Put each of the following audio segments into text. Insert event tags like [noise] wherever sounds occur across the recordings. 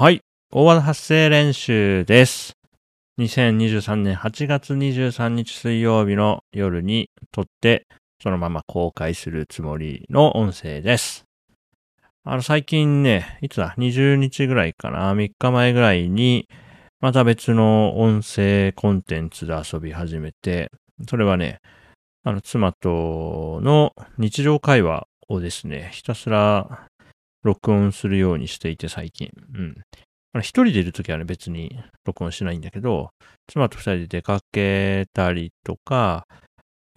はい。大技発声練習です。2023年8月23日水曜日の夜に撮って、そのまま公開するつもりの音声です。あの、最近ね、いつだ ?20 日ぐらいかな ?3 日前ぐらいに、また別の音声コンテンツで遊び始めて、それはね、あの、妻との日常会話をですね、ひたすら録音するようにしていて最近。うん。一人でいるときはね、別に録音しないんだけど、妻と二人で出かけたりとか、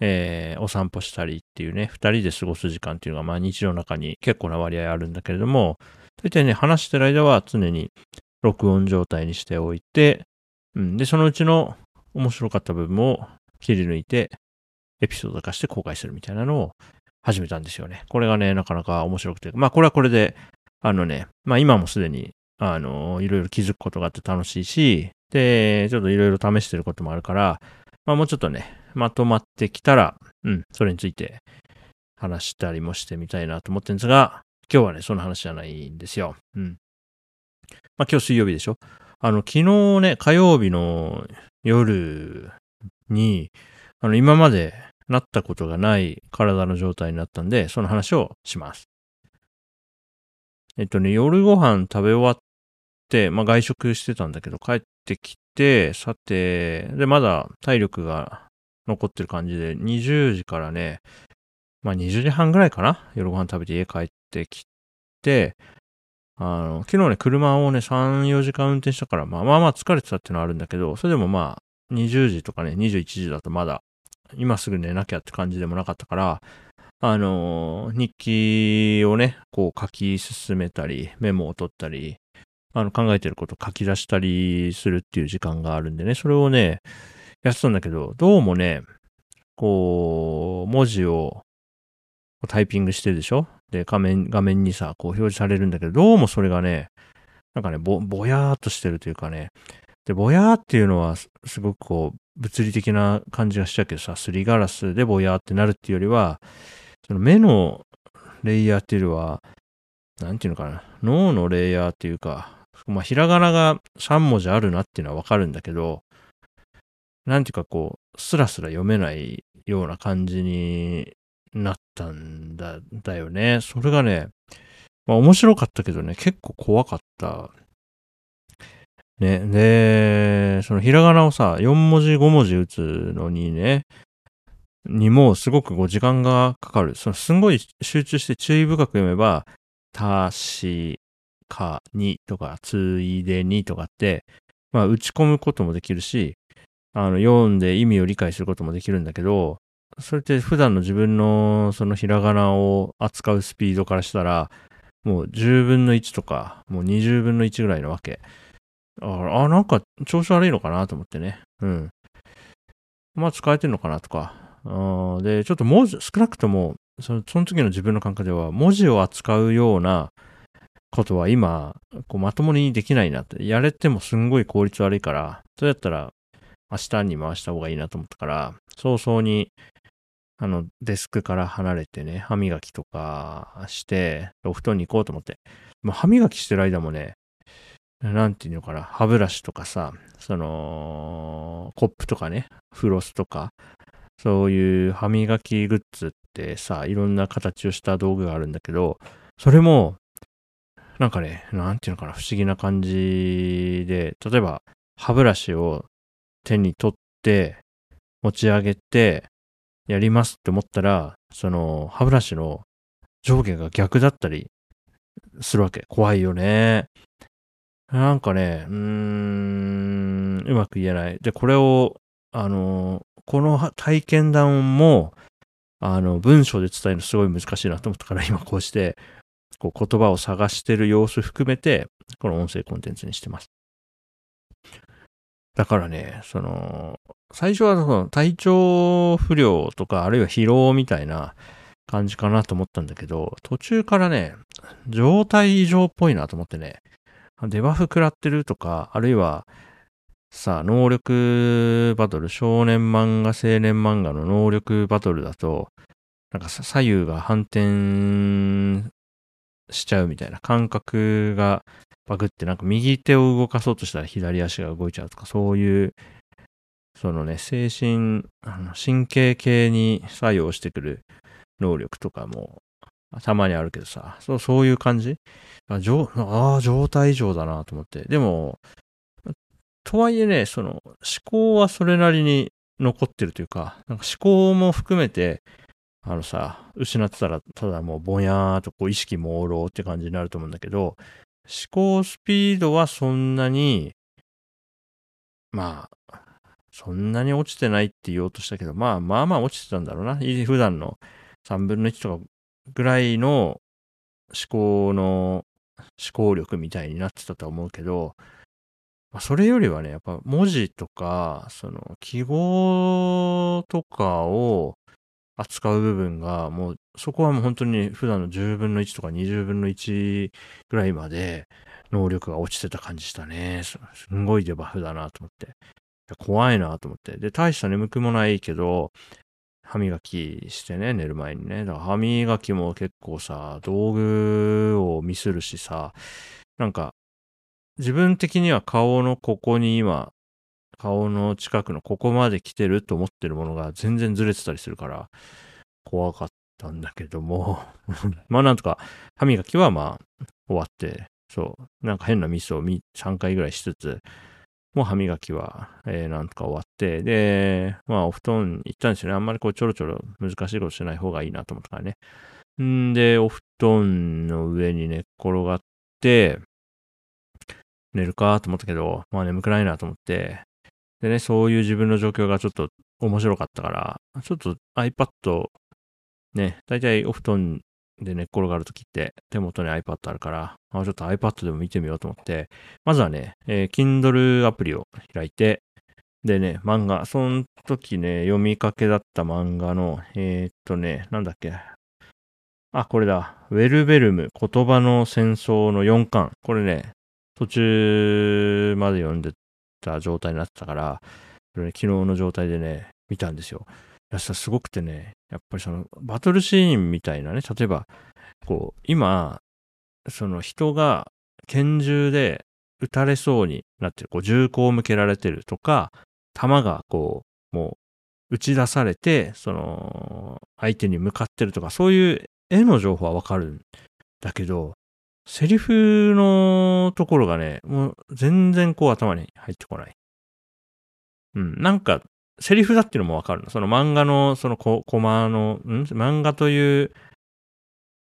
えーお散歩したりっていうね、二人で過ごす時間っていうのが、まあ日常の中に結構な割合あるんだけれども、大体ね、話してる間は常に録音状態にしておいて、うん。で、そのうちの面白かった部分を切り抜いて、エピソード化して公開するみたいなのを始めたんですよね。これがね、なかなか面白くて。まあ、これはこれで、あのね、まあ今もすでに、あの、いろいろ気づくことがあって楽しいし、で、ちょっといろいろ試してることもあるから、まあもうちょっとね、まとまってきたら、うん、それについて話したりもしてみたいなと思ってるんですが、今日はね、その話じゃないんですよ。うん。まあ今日水曜日でしょ？あの、昨日ね、火曜日の夜に、あの、今までなったことがない体の状態になったんで、その話をします。えっとね、夜ご飯食べ終わって、まあ外食してたんだけど、帰ってきて、さて、で、まだ体力が残ってる感じで、20時からね、まあ20時半ぐらいかな夜ご飯食べて家帰ってきて、あの、昨日ね、車をね、3、4時間運転したから、まあまあまあ疲れてたっていうのはあるんだけど、それでもまあ、20時とかね、21時だとまだ、今すぐ寝なきゃって感じでもなかったから、あの日記をね、こう書き進めたり、メモを取ったり、あの考えてることを書き出したりするっていう時間があるんでね、それをね、やってたんだけど、どうもね、こう、文字をタイピングしてるでしょ？で、画面、画面にさ、こう表示されるんだけど、どうもそれがね、なんかね、ぼ、ぼやーっとしてるというかね、で、ぼやーっていうのは、すごくこう、物理的な感じがしちゃうけどさ、すりガラスでぼやーってなるっていうよりは、その目のレイヤーっていうよりは、なんていうのかな、脳のレイヤーっていうか、まあ、ひらがなが3文字あるなっていうのはわかるんだけど、なんていうかこう、スラスラ読めないような感じになったんだ、だよね。それがね、まあ面白かったけどね、結構怖かった。ね、で、そのひらがなをさ、4文字5文字打つのにね、にもすごくこう時間がかかる。そのすごい集中して注意深く読めば、たしかにとか、ついでにとかって、まあ打ち込むこともできるし、あの読んで意味を理解することもできるんだけど、それって普段の自分のそのひらがなを扱うスピードからしたら、もう10分の1とか、もう20分の1ぐらいなわけ。ああ、なんか調子悪いのかなと思ってね。うん。まあ使えてんのかなとか。あで、ちょっと文字、少なくとも、そのその時の自分の感覚では、文字を扱うようなことは今、こうまともにできないなって。やれてもすんごい効率悪いから、それだったら明日に回した方がいいなと思ったから、早々に、あの、デスクから離れてね、歯磨きとかして、お布団に行こうと思って。まあ、歯磨きしてる間もね、なんていうのかな、歯ブラシとかさ、その、コップとかね、フロスとか、そういう歯磨きグッズってさ、いろんな形をした道具があるんだけど、それも、なんかね、なんていうのかな、不思議な感じで、例えば、歯ブラシを手に取って、持ち上げて、やりますって思ったら、その、歯ブラシの上下が逆だったりするわけ。怖いよね。なんかね、うーん、うまく言えない。で、これを、あの、この体験談も、あの、文章で伝えるのすごい難しいなと思ったから、今こうして、こう言葉を探してる様子含めて、この音声コンテンツにしてます。だからね、その、最初はその体調不良とか、あるいは疲労みたいな感じかなと思ったんだけど、途中からね、状態異常っぽいなと思ってね、デバフ食らってるとか、あるいは、さあ、能力バトル、少年漫画、青年漫画の能力バトルだと、なんか左右が反転しちゃうみたいな感覚がバグってなんか右手を動かそうとしたら左足が動いちゃうとか、そういう、そのね、精神、あの神経系に作用してくる能力とかもたまにあるけどさ、そうそういう感じ？ああ、状態異常だなと思って。でも、とはいえね、その思考はそれなりに残ってるというか、なんか思考も含めて、あのさ、失ってたら、ただもうぼやーとこう意識朦朧って感じになると思うんだけど、思考スピードはそんなに、まあ、そんなに落ちてないって言おうとしたけど、まあまあまあ落ちてたんだろうな。普段の3分の1とかぐらいの思考の思考力みたいになってたと思うけど、それよりはね、やっぱ文字とか、その記号とかを扱う部分が、もうそこはもう本当に普段の10分の1とか20分の1ぐらいまで能力が落ちてた感じしたね。すんごいデバフだなと思って。怖いなと思って。で、大した眠くもないけど、歯磨きしてね、寝る前にね。だから歯磨きも結構さ、道具をミスるしさ、なんか、自分的には顔のここに今、顔の近くのここまで来てると思ってるものが全然ずれてたりするから、怖かったんだけども [laughs] まあなんとか、歯磨きはまあ、終わって、そう、なんか変なミスを3回ぐらいしつつ、もう歯磨きは、えー、なんとか終わって、で、まあお布団行ったんですよね。あんまりこうちょろちょろ難しいことしない方がいいなと思ったからね。んで、お布団の上に寝っ転がって、寝るかと思ったけど、まあ眠くないなと思って、でね、そういう自分の状況がちょっと面白かったから、ちょっと iPad、ね、だいたいお布団で寝っ転がるときって手元に iPad あるから、あちょっと iPad でも見てみようと思って、まずはね、えー、Kindle アプリを開いて、でね、漫画、その時ね、読みかけだった漫画の、えー、っとね、なんだっけ。あ、これだ。ウェルベルム、言葉の戦争の4巻。これね、途中まで読んでた状態になってたから、これね、昨日の状態でね、見たんですよ。やさ、すごくてね、やっぱりそのバトルシーンみたいなね、例えば、こう、今、その人が拳銃で撃たれそうになってる、こう銃口を向けられてるとか、弾がこう、もう打ち出されて、その、相手に向かってるとか、そういう絵の情報はわかるんだけど、セリフのところがね、もう全然こう頭に入ってこない。うん、なんかセリフだっていうのもわかるの。その漫画の、そのコマの、ん？漫画という、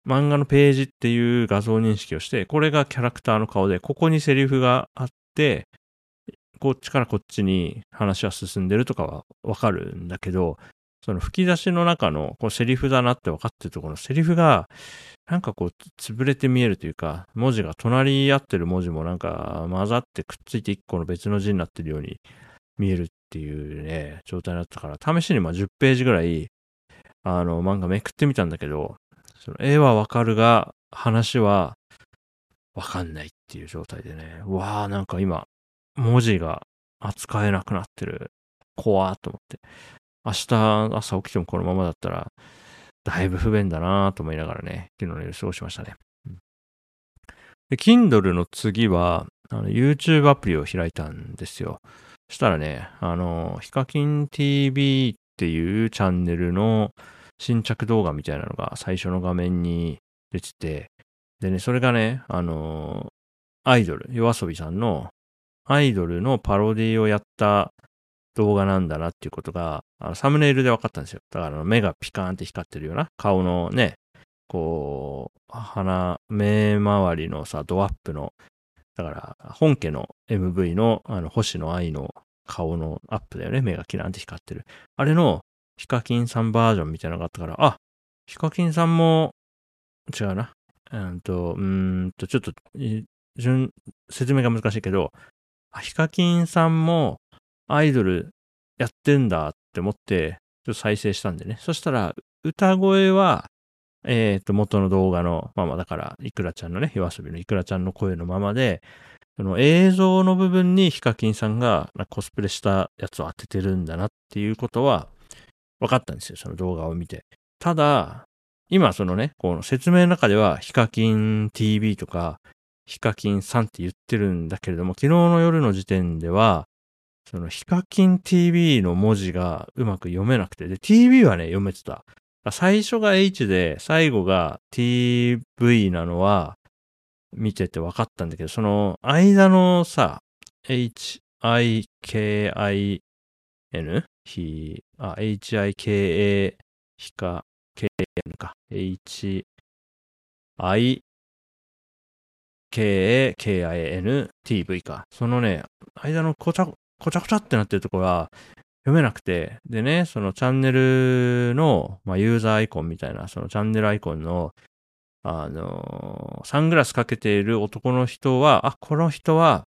漫画のページっていう画像認識をして、これがキャラクターの顔で、ここにセリフがあって、こっちからこっちに話は進んでるとかはわかるんだけど、その吹き出しの中のこうセリフだなって分かってるところのセリフが、なんかこう潰れて見えるというか、文字が隣り合ってる文字もなんか混ざってくっついて一個の別の字になってるように見えるっていうね、状態になったから、試しにまあ10ページぐらい、あの、漫画めくってみたんだけど、その絵はわかるが、話はわかんないっていう状態でね、うわーなんか今、文字が扱えなくなってる。怖ーと思って。明日朝起きてもこのままだったら、だいぶ不便だなーと思いながらね、昨日の夜過ごしましたね。で、Kindle の次は、あの YouTube アプリを開いたんですよ。したらね、あの、ヒカキン TV っていうチャンネルの新着動画みたいなのが最初の画面に出てて、でね、それがね、あの、アイドル、夜遊びさんのアイドルのパロディをやった動画なんだなっていうことが、あのサムネイルで分かったんですよ。だから目がピカーンって光ってるような顔のね、こう、鼻、目周りのさ、ドアップのだから、本家の MV の、あの、星野愛の顔のアップだよね。目がキランって光ってる。あれの、ヒカキンさんバージョンみたいなのがあったから、あ、ヒカキンさんも、違うな。うんと、うんと、ちょっと、順、説明が難しいけど、ヒカキンさんもアイドルやってんだって思って、ちょっと再生したんでね。そしたら、歌声はえっ、ー、と、元の動画のまま、だから、いくらちゃんのね、夜遊びのいくらちゃんの声のままで、その映像の部分にヒカキンさんがコスプレしたやつを当ててるんだなっていうことは分かったんですよ、その動画を見て。ただ、今そのね、この説明の中ではヒカキン TV とかヒカキンさんって言ってるんだけれども、昨日の夜の時点では、そのヒカキン TV の文字がうまく読めなくて、で、TV はね、読めてた。最初が H で、最後が TV なのは、見てて分かったんだけど、その間のさ、H-I-K-I-N? ひ、あ、H-I-K-A、ひか、K-N か。H-I、K-A-K-I-N-T-V か。そのね、間のこちゃ、こちゃこちゃってなってるところは読めなくて、でね、そのチャンネルの、まあ、ユーザーアイコンみたいな、そのチャンネルアイコンのあのサングラスかけている男の人は、あ、この人は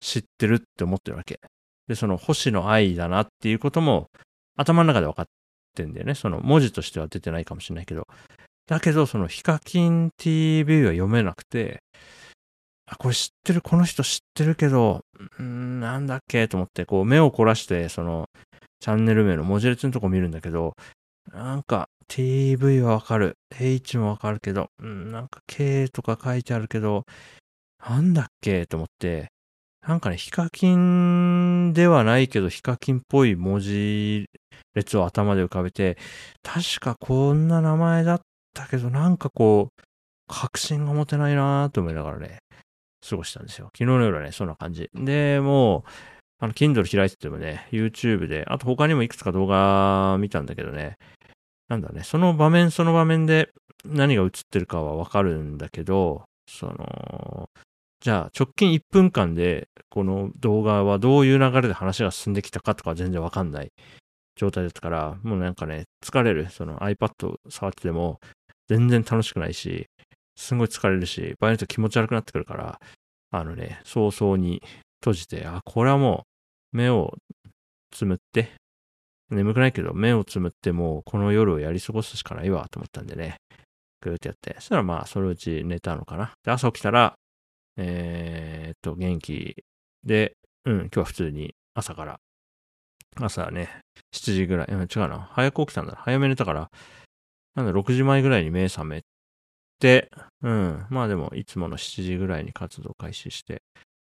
知ってるって思ってるわけ。で、その星野愛だなっていうことも頭の中で分かってんだよね。その文字としては出てないかもしれないけど。だけど、そのヒカキン TV は読めなくて、あ、これ知ってる、この人知ってるけど、んなんだっけ？と思って、こう目を凝らして、その、チャンネル名の文字列のとこ見るんだけど、なんか、TV はわかる。H もわかるけど、うん、なんか K とか書いてあるけど、なんだっけ？と思って、なんかね、ヒカキンではないけど、ヒカキンっぽい文字列を頭で浮かべて、確かこんな名前だったけど、なんかこう、確信が持てないなーと思いながらね、過ごしたんですよ。昨日の夜はね、そんな感じ。で、もう、あの、Kindle 開いててもね、YouTube で、あと他にもいくつか動画見たんだけどね、なんだね、その場面その場面で何が映ってるかはわかるんだけど、その、じゃあ直近1分間でこの動画はどういう流れで話が進んできたかとか全然わかんない状態だったから、もうなんかね、疲れる。その iPad 触ってても全然楽しくないし、すごい疲れるし、場合によって気持ち悪くなってくるから、あのね、早々に閉じて、あ、これはもう目をつむって、眠くないけど、目をつむってもうこの夜をやり過ごすしかないわと思ったんでね、ぐーってやって、そしたらまあ、そのうち寝たのかな。で、朝起きたら、えー、っと、元気で、うん、今日は普通に朝から、朝ね、7時ぐらい、うん、違うな、早く起きたんだ。早め寝たから、なんだ、6時前ぐらいに目覚め、うん、まあでも、いつもの7時ぐらいに活動開始して、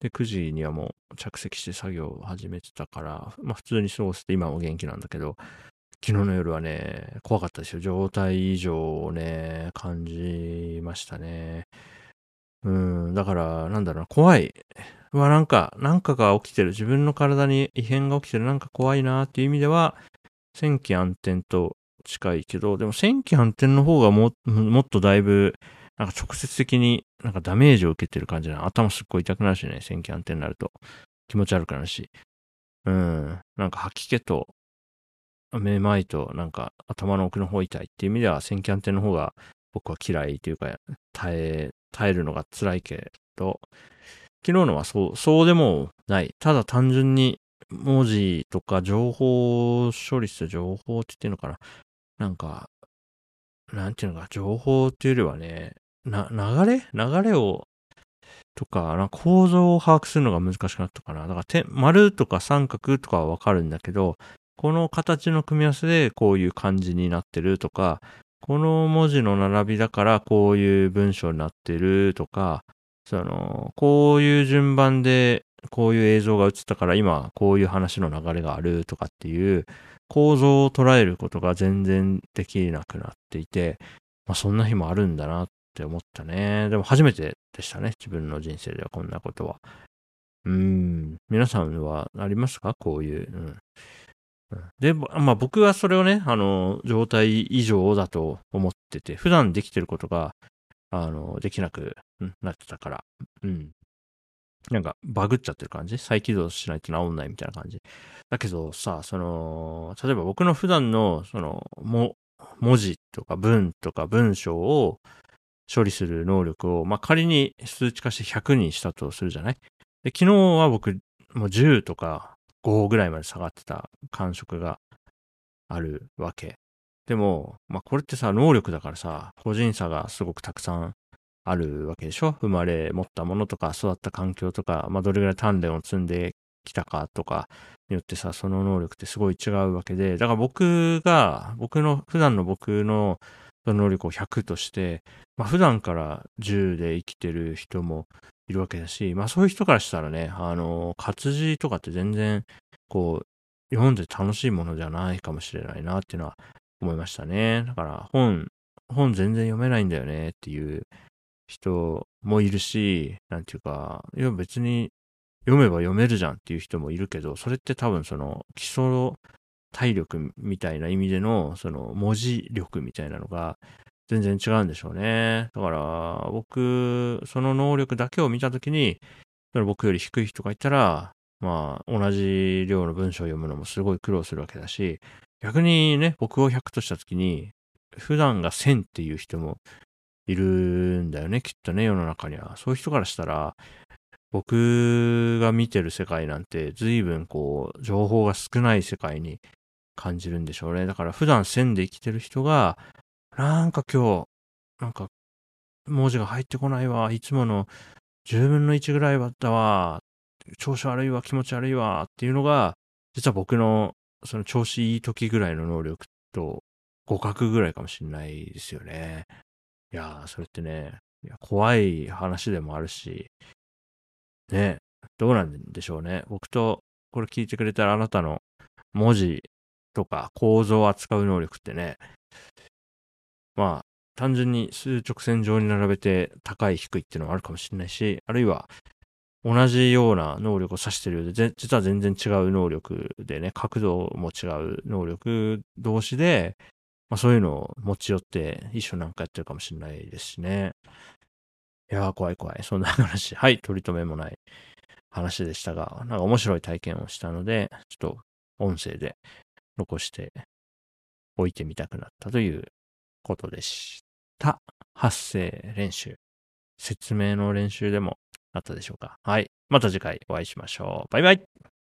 で、9時にはもう着席して作業を始めてたから、まあ普通に過ごして今も元気なんだけど、昨日の夜はね、怖かったですよ。状態異常をね、感じましたね。うん、だから、なんだろうな、怖い。うわ、なんか、なんかが起きてる。自分の体に異変が起きてる。なんか怖いなーっていう意味では、戦機暗転と近いけど、でも戦機暗転の方がももっとだいぶなんか直接的になんかダメージを受けてる感じな頭すっごい痛くなるしね、線気安定になると気持ち悪くなるし。うん。なんか吐き気と、めまいと、なんか頭の奥の方痛いっていう意味では、線気安定の方が僕は嫌いというか、耐え、耐えるのが辛いけど、昨日のはそう、そうでもない。ただ単純に文字とか情報処理する情報って言ってるのかな？なんか、なんていうのか、情報っていうよりはね、な、流れ？流れを、とか、な構造を把握するのが難しくなったかな。だから、丸とか三角とかはわかるんだけど、この形の組み合わせでこういう感じになってるとか、この文字の並びだからこういう文章になってるとか、その、こういう順番でこういう映像が映ったから今こういう話の流れがあるとかっていう構造を捉えることが全然できなくなっていて、まあそんな日もあるんだなって思ったね。でも初めてでしたね。自分の人生ではこんなことは。うん。皆さんはありますか？こういう。うん。で、まあ僕はそれをね、あの、状態異常だと思ってて、普段できてることが、あの、できなくなってたから、うん。なんか、バグっちゃってる感じ？再起動しないと治んないみたいな感じ？だけどさ、その、例えば僕の普段の、その、も、文字とか文とか文章を、処理する能力を、まあ、仮に数値化して100にしたとするじゃない？で昨日は僕、もう10とか5ぐらいまで下がってた感触があるわけ。でも、まあ、これってさ、能力だからさ、個人差がすごくたくさんあるわけでしょ？生まれ持ったものとか、育った環境とか、まあ、どれぐらい鍛錬を積んできたかとかによってさ、その能力ってすごい違うわけで、だから僕が、僕の、普段の僕の能力を100として、まあ普段から10で生きてる人もいるわけだし、まあそういう人からしたらね、あの、活字とかって全然、こう、読んで楽しいものじゃないかもしれないなっていうのは思いましたね。だから本、本全然読めないんだよねっていう人もいるし、なんていうか、いや別に読めば読めるじゃんっていう人もいるけど、それって多分その基礎体力みたいな意味での、その文字力みたいなのが全然違うんでしょうね。だから僕、その能力だけを見たときに、僕より低い人がいたら、まあ同じ量の文章を読むのもすごい苦労するわけだし、逆にね、僕を100としたときに、普段が1000っていう人もいるんだよね、きっとね、世の中には。そういう人からしたら、僕が見てる世界なんて随分こう、情報が少ない世界に感じるんでしょうね。だから普段線で生きてる人が、なんか今日、なんか文字が入ってこないわ、いつもの10分の1ぐらいだったわ、調子悪いわ、気持ち悪いわっていうのが、実は僕のその調子いい時ぐらいの能力と互角ぐらいかもしれないですよね。いやー、それってね、いや怖い話でもあるし、ね、どうなんでしょうね。僕とこれ聞いてくれたらあなたの文字とか構造を扱う能力ってね、まあ、単純に数直線上に並べて高い低いっていうのもあるかもしれないし、あるいは同じような能力を指してるようで、実は全然違う能力でね、角度も違う能力同士で、まあそういうのを持ち寄って一緒なんかやってるかもしれないですしね。いやー、怖い怖い。そんな話。はい、取り留めもない話でしたが、なんか面白い体験をしたので、ちょっと音声で残しておいてみたくなったということでした。発声練習。説明の練習でもあったでしょうか。はい。また次回お会いしましょう。バイバイ。